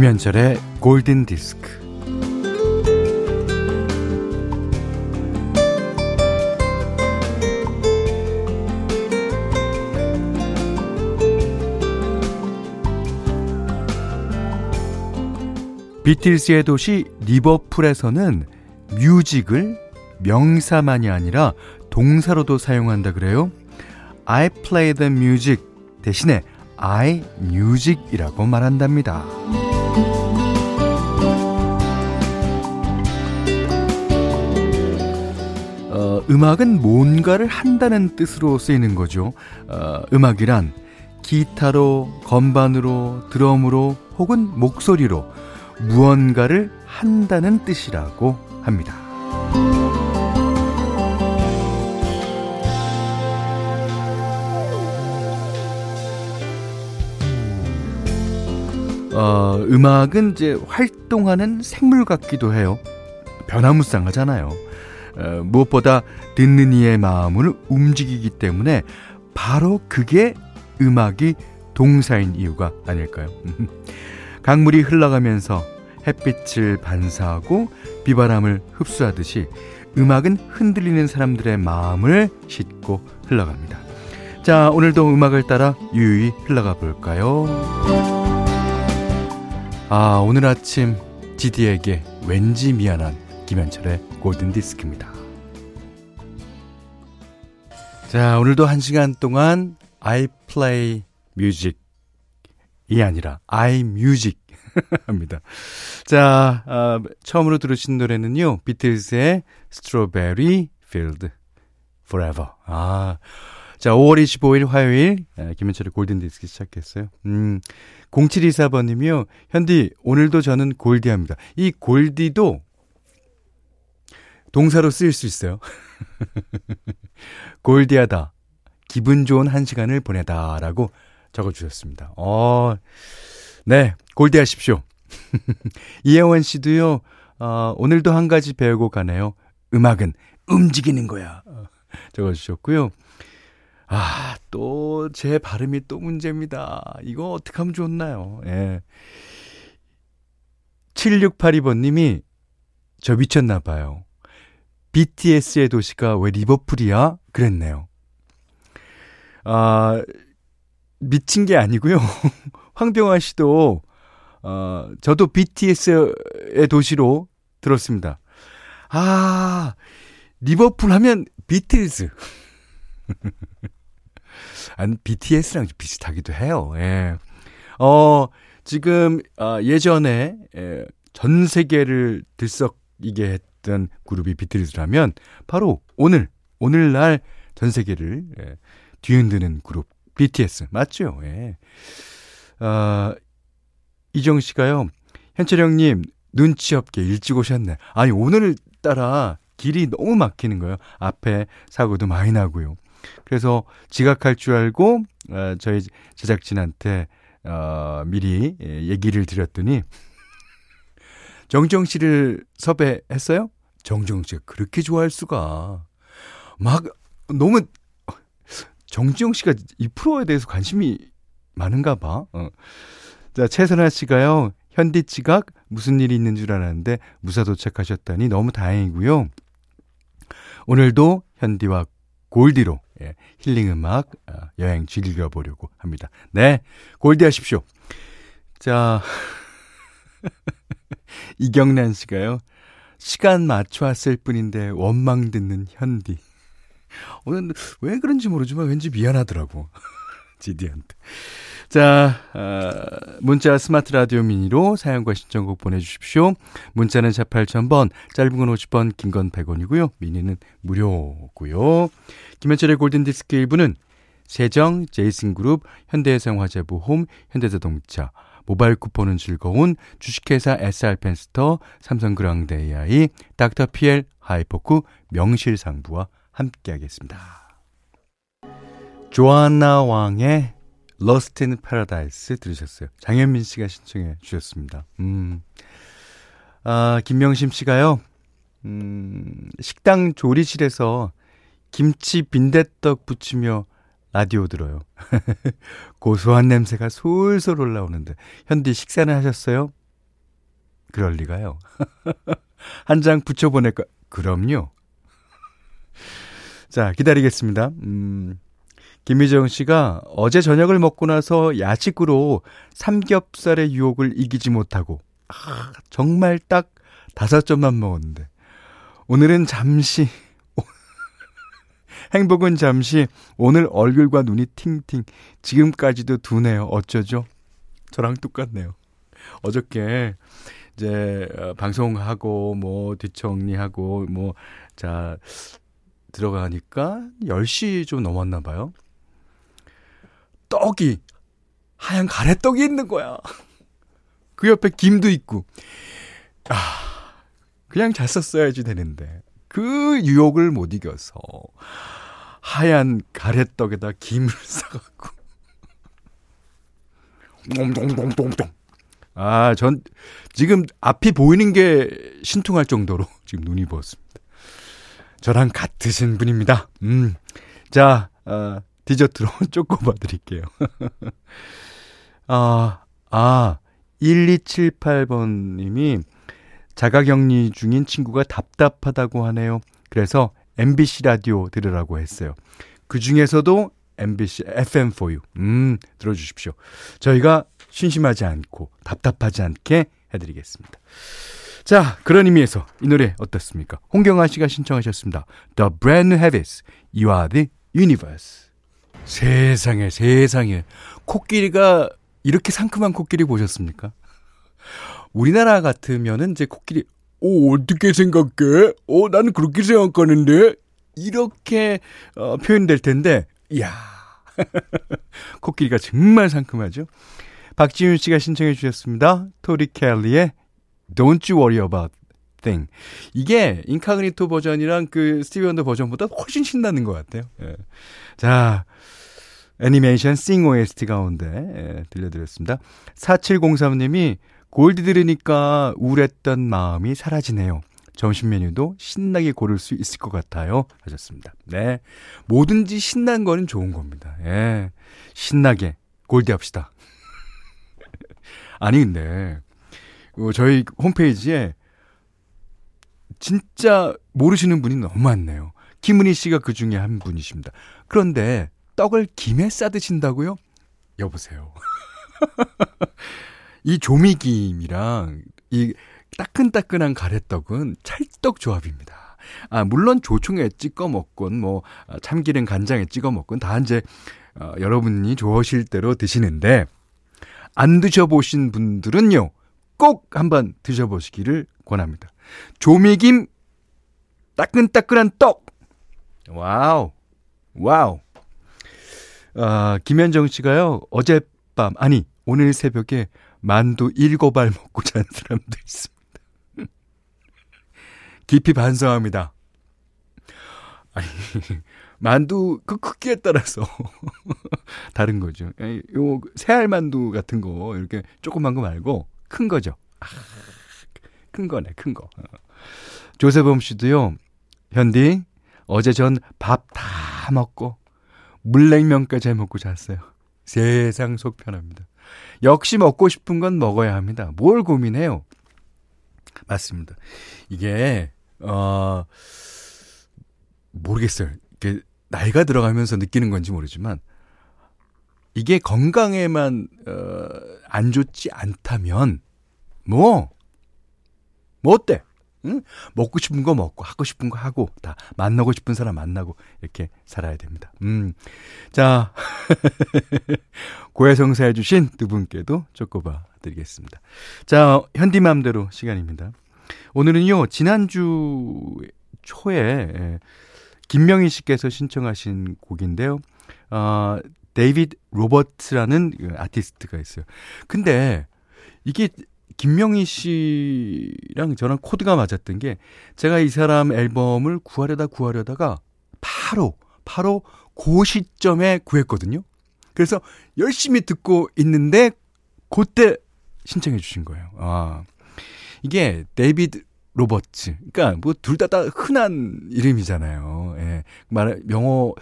김현철의 골든 디스크. 비틀스의 도시 리버풀에서는 뮤직을 명사만이 아니라 동사로도 사용한다 그래요. I play the music 대신에 I music이라고 말한답니다. 어, 음악은 뭔가를 한다는 뜻으로 쓰이는 거죠. 어, 음악이란 기타로, 건반으로, 드럼으로 혹은 목소리로 무언가를 한다는 뜻이라고 합니다. 어, 음악은 이제 활동하는 생물 같기도 해요. 변화무쌍하잖아요. 어, 무엇보다 듣는 이의 마음을 움직이기 때문에 바로 그게 음악이 동사인 이유가 아닐까요? 강물이 흘러가면서 햇빛을 반사하고 비바람을 흡수하듯이 음악은 흔들리는 사람들의 마음을 싣고 흘러갑니다. 자, 오늘도 음악을 따라 유유히 흘러가 볼까요? 아, 오늘 아침 지디에게 왠지 미안한 김현철의 골든 디스크입니다. 자, 오늘도 한 시간 동안 I play music 이 아니라 I music 합니다. 자, 어, 처음으로 들으신 노래는요. 비틀즈의 Strawberry Field Forever. 아. 자, 5월 25일 화요일 김현철의 골든 디스크 시작했어요. 음. 0724번님이요. 현디, 오늘도 저는 골디합니다. 이 골디도 동사로 쓰일 수 있어요. 골디하다. 기분 좋은 한 시간을 보내다. 라고 적어주셨습니다. 어, 네. 골디하십시오. 이혜원 씨도요, 어, 오늘도 한 가지 배우고 가네요. 음악은 움직이는 거야. 어, 적어주셨고요. 아, 또 제 발음이 또 문제입니다. 이거 어떻게 하면 좋나요? 예. 7682번님이 저 미쳤나봐요. BTS의 도시가 왜 리버풀이야? 그랬네요. 아, 미친 게 아니고요. 황병화 씨도, 어, 저도 BTS의 도시로 들었습니다. 아, 리버풀 하면 비틀즈. 안 BTS랑 비슷하기도 해요. 예. 어, 지금 어, 예전에 예, 전 세계를 들썩이게 했던 그룹이 비틀즈라면 바로 오늘 오늘날 전 세계를 예, 뒤흔드는 그룹 BTS 맞죠? 예. 어, 이정 씨가요. 현철 형님 눈치 없게 일찍 오셨네. 아니 오늘따라 길이 너무 막히는 거예요. 앞에 사고도 많이 나고요. 그래서 지각할 줄 알고 어, 저희 제작진한테 어, 미리 예, 얘기를 드렸더니 정정 씨를 섭외했어요? 정정 씨가 그렇게 좋아할 수가 막 너무 정지영 씨가 이 프로에 대해서 관심이 많은가 봐. 어. 자, 최선아 씨가요. 현디 지각 무슨 일이 있는 줄 알았는데 무사 도착하셨다니 너무 다행이고요. 오늘도 현디와 골디로 예, 힐링 음악 어, 여행 즐겨보려고 합니다. 네, 골디 하십시오. 자, 이경란 씨가요. 시간 맞춰 왔을 뿐인데 원망 듣는 현디. 오늘 왜 그런지 모르지만 왠지 미안하더라고. 지디한테. 자, 어, 문자 스마트 라디오 미니로 사연과 신청곡 보내주십시오. 문자는 4 8000번, 짧은 건 50번, 긴 건 100원이고요. 미니는 무료고요. 김현철의 골든디스크 1부는 세정, 제이슨그룹, 현대해상화재보험, 현대자동차, 모바일 쿠폰은 즐거운 주식회사 SR펜스터, 삼성그랑데 AI, 닥터피엘, 하이포크, 명실상부와 함께하겠습니다. 조아나 왕의 Lost in Paradise 들으셨어요. 장현민 씨가 신청해 주셨습니다. 음. 아, 김명심 씨가요. 음, 식당 조리실에서 김치 빈대떡 부치며 라디오 들어요. 고소한 냄새가 솔솔 올라오는데 현디 식사는 하셨어요? 그럴 리가요. 한 장 붙여 보낼까? 그럼요. 자, 기다리겠습니다. 음, 김미정 씨가 어제 저녁을 먹고 나서 야식으로 삼겹살의 유혹을 이기지 못하고, 아, 정말 딱 다섯 점만 먹었는데, 오늘은 잠시, 행복은 잠시, 오늘 얼굴과 눈이 팅팅, 지금까지도 두네요. 어쩌죠? 저랑 똑같네요. 어저께, 이제, 어, 방송하고, 뭐, 뒷정리하고, 뭐, 자, 들어가니까 10시 좀 넘었나 봐요. 떡이 하얀 가래떡이 있는 거야. 그 옆에 김도 있고. 아, 그냥 잘 썼어야지 되는데. 그 유혹을 못 이겨서 하얀 가래떡에다 김을 싸갖고. 똥똥똥똥똥. 아, 전 지금 앞이 보이는 게 신통할 정도로 지금 눈이 부었습니다. 저랑 같으신 분입니다. 음. 자, 어, 디저트로 쪼꼬봐 드릴게요. 아, 아, 1278번 님이 자가 격리 중인 친구가 답답하다고 하네요. 그래서 MBC 라디오 들으라고 했어요. 그 중에서도 MBC FM4U. 음, 들어주십시오. 저희가 심심하지 않고 답답하지 않게 해드리겠습니다. 자, 그런 의미에서 이 노래 어떻습니까? 홍경아 씨가 신청하셨습니다. The Brand New Habits, You Are the Universe. 세상에, 세상에. 코끼리가 이렇게 상큼한 코끼리 보셨습니까? 우리나라 같으면은 이제 코끼리, 오, 어떻게 생각해? 어, 나는 그렇게 생각하는데? 이렇게, 어, 표현될 텐데, 이야. 코끼리가 정말 상큼하죠? 박지윤 씨가 신청해 주셨습니다. 토리 켈리의 Don't You Worry 'Bout a Thing. 이게 인카그니토 버전이랑 그 스티비 원더 버전보다 훨씬 신나는 것 같아요. 예. 자, 애니메이션 싱 OST 가운데 예, 들려드렸습니다. 4703님이 골디 들으니까 우울했던 마음이 사라지네요. 점심 메뉴도 신나게 고를 수 있을 것 같아요. 하셨습니다. 네. 뭐든지 신난 거는 좋은 겁니다. 예. 신나게 골디 합시다. 아니, 근데, 저희 홈페이지에 진짜 모르시는 분이 너무 많네요. 김은희 씨가 그 중에 한 분이십니다. 그런데 떡을 김에 싸드신다고요? 여보세요. 이 조미김이랑 이 따끈따끈한 가래떡은 찰떡 조합입니다. 아, 물론 조청에 찍어 먹건 뭐 아, 참기름 간장에 찍어 먹건 다 이제 어, 여러분이 좋아하실 대로 드시는데 안 드셔보신 분들은요. 꼭 한번 드셔보시기를 권합니다. 조미김 따끈따끈한 떡. Wow. Wow. 아, 김현정 씨가요. 어젯밤 아니 오늘 새벽에 만두 일곱 알 먹고 잔 사람도 있습니다. 깊이 반성합니다. 아니, 만두 그 크기에 따라서 다른 거죠. 요 새알 만두 같은 거 이렇게 조그만 거 말고 큰 거죠. 아, 큰 거네, 큰 거. 어. 조세범 씨도요. 현디 어제 전 밥 다 먹고 물냉면까지 해 먹고 잤어요. 세상 속 편합니다. 역시 먹고 싶은 건 먹어야 합니다. 뭘 고민해요? 맞습니다. 이게 어 모르겠어요. 이게 나이가 들어가면서 느끼는 건지 모르지만 이게 건강에만 어, 안 좋지 않다면 뭐, 뭐 어때? 응? 먹고 싶은 거 먹고, 하고 싶은 거 하고, 다 만나고 싶은 사람 만나고, 이렇게 살아야 됩니다. 음. 자, 고해성사해 주신 두 분께도 쪼꼬바 드리겠습니다. 자, 현디맘대로 시간입니다. 오늘은요, 지난주 초에, 예, 김명희 씨께서 신청하신 곡인데요. 어, 데이비드 로버트라는 그 아티스트가 있어요. 근데 이게 김명희 씨랑 저랑 코드가 맞았던 게 제가 이 사람 앨범을 구하려다 구하려다가 바로 바로 그 시점에 구했거든요. 그래서 열심히 듣고 있는데 그때 신청해 주신 거예요. 아. 이게 데이비드 로버츠. 그러니까 뭐 둘 다 다 흔한 이름이잖아요. 예. 말 영어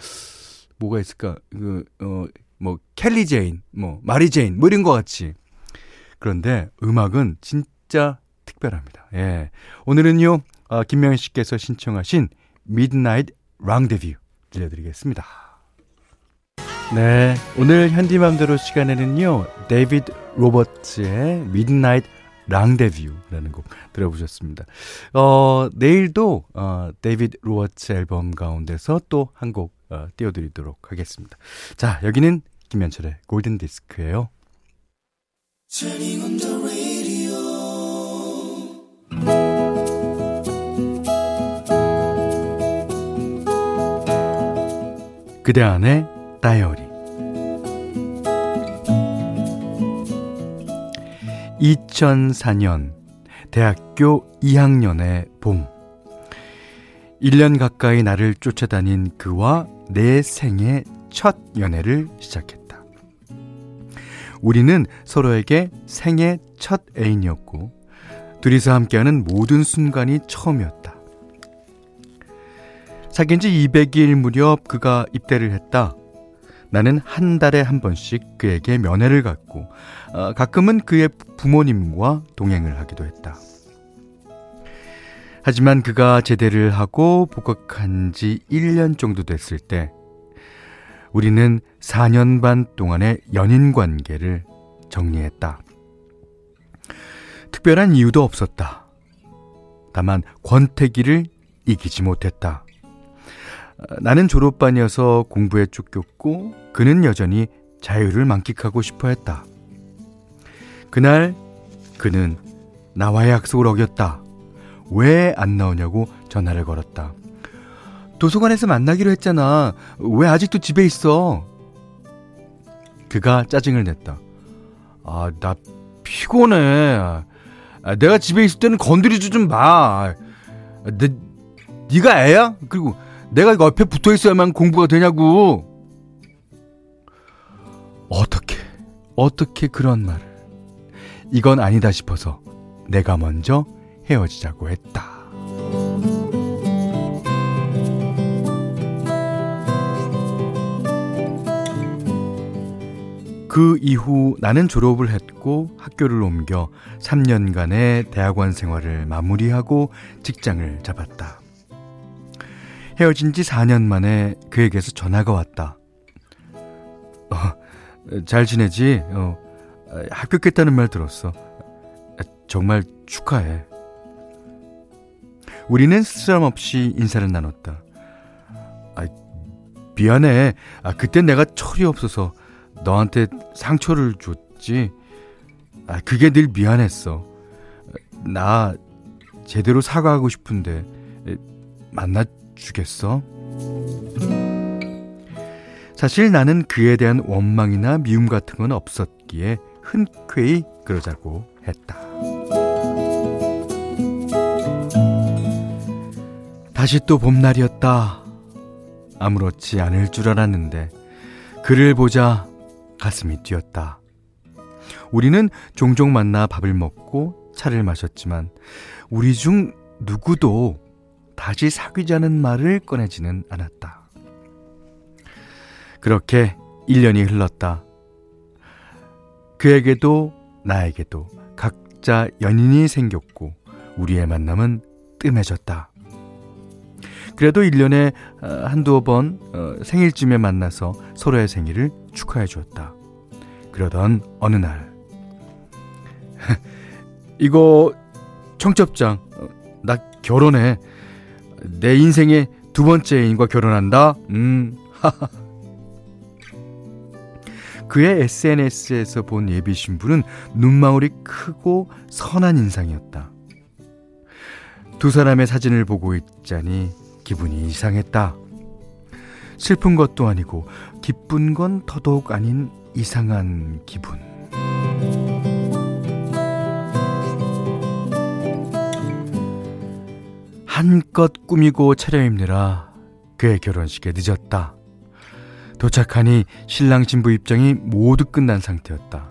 뭐가 있을까? 그 어 뭐 켈리 제인, 뭐 마리 제인 뭐 이런 거 같이. 그런데 음악은 진짜 특별합니다. 예. 오늘은요, 어, 김명희 씨께서 신청하신 Midnight Rendezvous 들려드리겠습니다. 네. 오늘 현디맘대로 시간에는요, 데이비드 로버츠의 Midnight 랑데뷰라는 곡 들어보셨습니다. 어, 내일도 어, 데이비드 로버츠 앨범 가운데서 또 한곡 어, 띄워드리도록 하겠습니다. 자, 여기는 김현철의 골든 디스크예요. 그대 안에 다이어리. 2004년 대학교 2학년의 봄. 1년 가까이 나를 쫓아다닌 그와 내 생애 첫 연애를 시작했다. 우리는 서로에게 생애 첫 애인이었고 둘이서 함께하는 모든 순간이 처음이었다. 사귄 지 200일 무렵 그가 입대를 했다. 나는 한 달에 한 번씩 그에게 면회를 갔고 어, 가끔은 그의 부모님과 동행을 하기도 했다. 하지만 그가 제대를 하고 복학한 지 1년 정도 됐을 때 우리는 4년 반 동안의 연인 관계를 정리했다. 특별한 이유도 없었다. 다만 권태기를 이기지 못했다. 나는 졸업반이어서 공부에 쫓겼고 그는 여전히 자유를 만끽하고 싶어 했다. 그날 그는 나와의 약속을 어겼다. 왜 안 나오냐고 전화를 걸었다. 도서관에서 만나기로 했잖아. 왜 아직도 집에 있어? 그가 짜증을 냈다. 아, 나 피곤해. 아, 내가 집에 있을 때는 건드리지 좀 마. 내, 네가 애야? 그리고 내가 옆에 붙어 있어야만 공부가 되냐고. 어떻게, 어떻게 그런 말을. 이건 아니다 싶어서 내가 먼저 헤어지자고 했다. 그 이후 나는 졸업을 했고 학교를 옮겨 3년간의 대학원 생활을 마무리하고 직장을 잡았다. 헤어진 지 4년 만에 그에게서 전화가 왔다. 어, 잘 지내지? 어, 합격했다는 말 들었어. 정말 축하해. 우리는 스스럼없이 인사를 나눴다. 아, 미안해. 아, 그땐 내가 철이 없어서 너한테 상처를 줬지. 아, 그게 늘 미안했어. 나 제대로 사과하고 싶은데 만나 주겠어? 사실 나는 그에 대한 원망이나 미움 같은 건 없었기에 흔쾌히 그러자고 했다. 다시 또 봄날이었다. 아무렇지 않을 줄 알았는데 그를 보자 가슴이 뛰었다. 우리는 종종 만나 밥을 먹고 차를 마셨지만 우리 중 누구도 다시 사귀자는 말을 꺼내지는 않았다. 그렇게 1년이 흘렀다. 그에게도 나에게도 각자 연인이 생겼고 우리의 만남은 뜸해졌다. 그래도 1년에 어, 한두 번 어, 생일쯤에 만나서 서로의 생일을 축하해 주었다. 그러던 어느 날 이거 청첩장 어, 나 결혼해 내 인생의 두 번째 애인과 결혼한다? 음, 그의 SNS에서 본 예비 신부는 눈망울이 크고 선한 인상이었다. 두 사람의 사진을 보고 있자니 기분이 이상했다. 슬픈 것도 아니고 기쁜 건 더더욱 아닌 이상한 기분. 한껏 꾸미고 차려입느라 그의 결혼식에 늦었다. 도착하니 신랑 신부 입장이 모두 끝난 상태였다.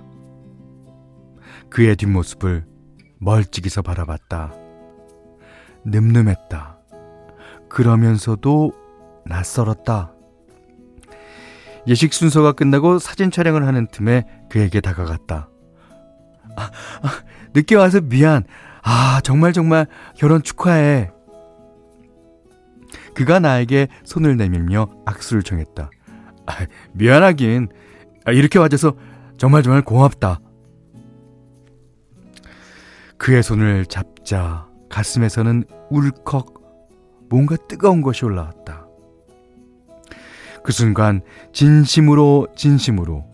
그의 뒷모습을 멀찍이서 바라봤다. 늠름했다. 그러면서도 낯설었다. 예식 순서가 끝나고 사진 촬영을 하는 틈에 그에게 다가갔다. 아, 아, 늦게 와서 미안. 아, 정말 정말 결혼 축하해. 그가 나에게 손을 내밀며 악수를 청했다. 아, 미안하긴. 아, 이렇게 와줘서 정말 정말 고맙다. 그의 손을 잡자 가슴에서는 울컥 뭔가 뜨거운 것이 올라왔다. 그 순간 진심으로 진심으로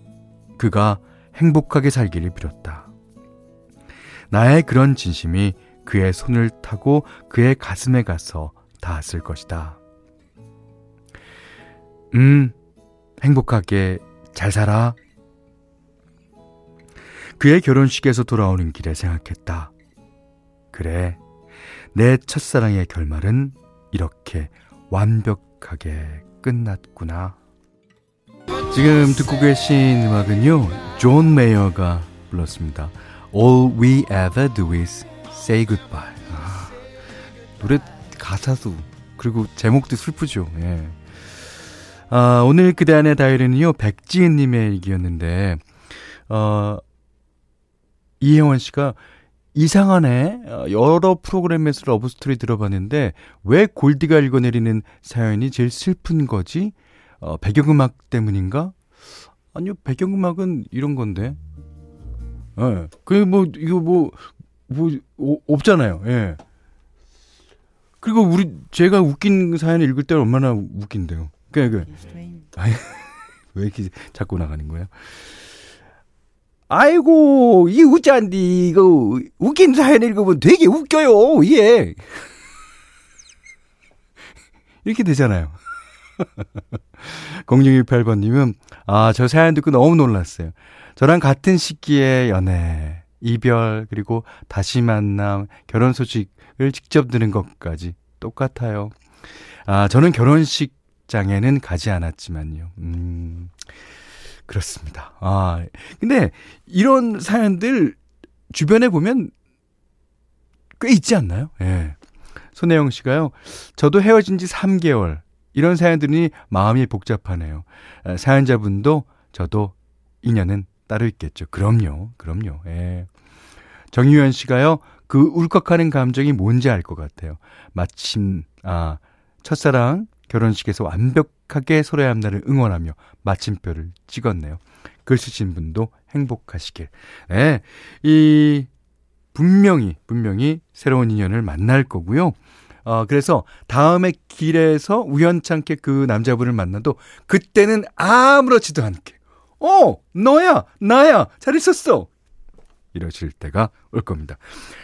그가 행복하게 살기를 빌었다. 나의 그런 진심이 그의 손을 타고 그의 가슴에 가서 닿았을 것이다. 음, 행복하게 잘 살아. 그의 결혼식에서 돌아오는 길에 생각했다. 그래, 내 첫사랑의 결말은 이렇게 완벽하게 끝났구나. 지금 듣고 계신 음악은요, 존 메이어가 불렀습니다. All we ever do is say goodbye. 아, 노래 가사도, 그리고 제목도 슬프죠. 예. 아, 오늘 그대 안의 다이어리는요, 백지은님의 얘기였는데, 어, 이혜원 씨가 이상하네. 어, 여러 프로그램에서 러브스토리 들어봤는데 왜 골디가 읽어내리는 사연이 제일 슬픈 거지? 어, 배경음악 때문인가? 아니요, 배경음악은 이런 건데. 예. 네. 그뭐 이거 뭐, 뭐, 오, 없잖아요. 예. 그리고 우리, 제가 웃긴 사연 읽을 때 얼마나 웃긴데요. 그, 그. 왜 이렇게 자꾸 나가는 거예요? 아이고, 이 우짠디, 이거, 웃긴 사연 읽으면 되게 웃겨요, 예. 이렇게 되잖아요. 0628번님은, 아, 저 사연 듣고 너무 놀랐어요. 저랑 같은 시기에 연애, 이별, 그리고 다시 만남, 결혼 소식을 직접 들은 것까지 똑같아요. 아, 저는 결혼식 장에는 가지 않았지만요. 음, 그렇습니다. 아, 근데 이런 사연들 주변에 보면 꽤 있지 않나요? 예. 손혜영 씨가요. 저도 헤어진 지 3개월. 이런 사연들이 마음이 복잡하네요. 사연자분도 저도 인연은 따로 있겠죠. 그럼요. 그럼요. 예. 정유현 씨가요. 그 울컥하는 감정이 뭔지 알 것 같아요. 마침 아 첫사랑 결혼식에서 완벽 하게 서로의 앞날을 응원하며 마침표를 찍었네요. 글 쓰신 분도 행복하시길. 예, 이, 분명히, 분명히 새로운 인연을 만날 거고요. 어, 그래서 다음에 길에서 우연찮게 그 남자분을 만나도 그때는 아무렇지도 않게, 어, 너야, 나야, 잘 있었어. 이러실 때가 올 겁니다.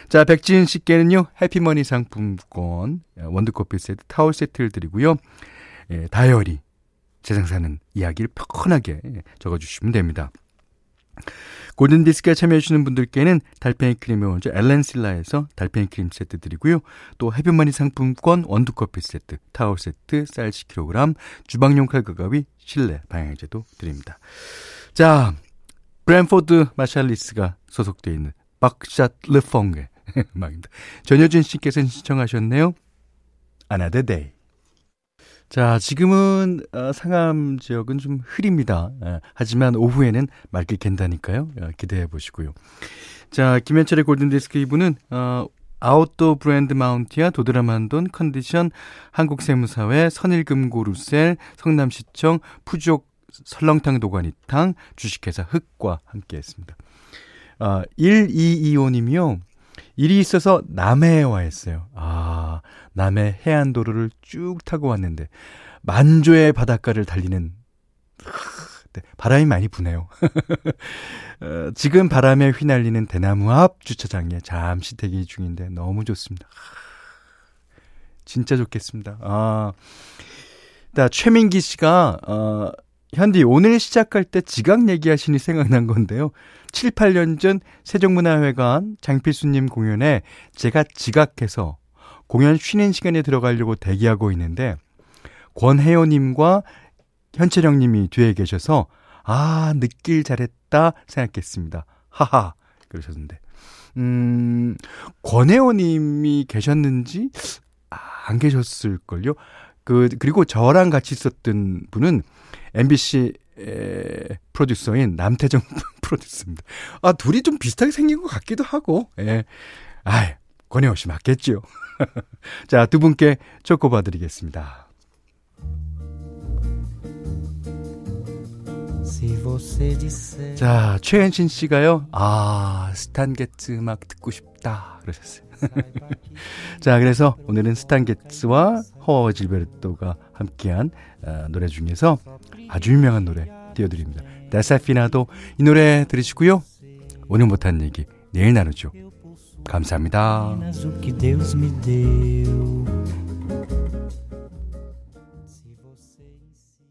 자, 백지은 씨께는요, 해피머니 상품권, 원두커피 세트, 타월 세트를 드리고요. 예, 다이어리, 세상 사는 이야기를 편하게 적어주시면 됩니다. 골든디스크에 참여해주시는 분들께는 달팽이 크림의 원조 엘렌실라에서 달팽이 크림 세트 드리고요. 또 해변마니 상품권 원두커피 세트, 타월 세트, 쌀 10kg, 주방용 칼과 가위, 실내 방향제도 드립니다. 자, 브랜포드 마샬리스가 소속되어 있는 Buckshot LeFonque의 음악입니다. 전효진 씨께서 신청하셨네요. Another Day. 자, 지금은 어, 상암 지역은 좀 흐립니다. 예, 하지만 오후에는 맑게 갠다니까요. 어, 기대해 보시고요. 자, 김현철의 골든디스크 2부는 어, 아웃도어 브랜드 마운티아 도드라만돈 컨디션 한국세무사회 선일금고 루셀 성남시청 푸족 설렁탕 도가니탕 주식회사 흑과 함께 했습니다. 아, 1225님이요. 일이 있어서 남해에 와 있어요. 아, 남해 해안도로를 쭉 타고 왔는데, 만조의 바닷가를 달리는, 네, 바람이 많이 부네요. 어, 지금 바람에 휘날리는 대나무 앞 주차장에 잠시 대기 중인데 너무 좋습니다. 진짜 좋겠습니다. 아, 나 최민기 씨가, 어, 현디, 오늘 시작할 때 지각 얘기하시니 생각난 건데요. 7, 8년 전 세종문화회관 장필수님 공연에 제가 지각해서 공연 쉬는 시간에 들어가려고 대기하고 있는데, 권혜호님과 현철영님이 뒤에 계셔서, 아, 늦길 잘했다 생각했습니다. 하하. 그러셨는데. 음, 권혜호님이 계셨는지, 아, 안 계셨을걸요? 그, 그리고 저랑 같이 있었던 분은 MBC 에, 프로듀서인 남태정 프로듀서입니다. 아, 둘이 좀 비슷하게 생긴 것 같기도 하고, 예. 아 권혜영 씨 맞겠죠? 자, 두 분께 초코바 드리겠습니다. 자, 최현신 씨가요. 아, 스탄게츠 음악 듣고 싶다. 그러셨어요. 자, 그래서 오늘은 스탄 게츠와 허 질베르토가 함께한 어, 노래 중에서 아주 유명한 노래 띄워드립니다. 데사피나도 이 노래 들으시고요. 오늘 못한 얘기 내일 나누죠. 감사합니다.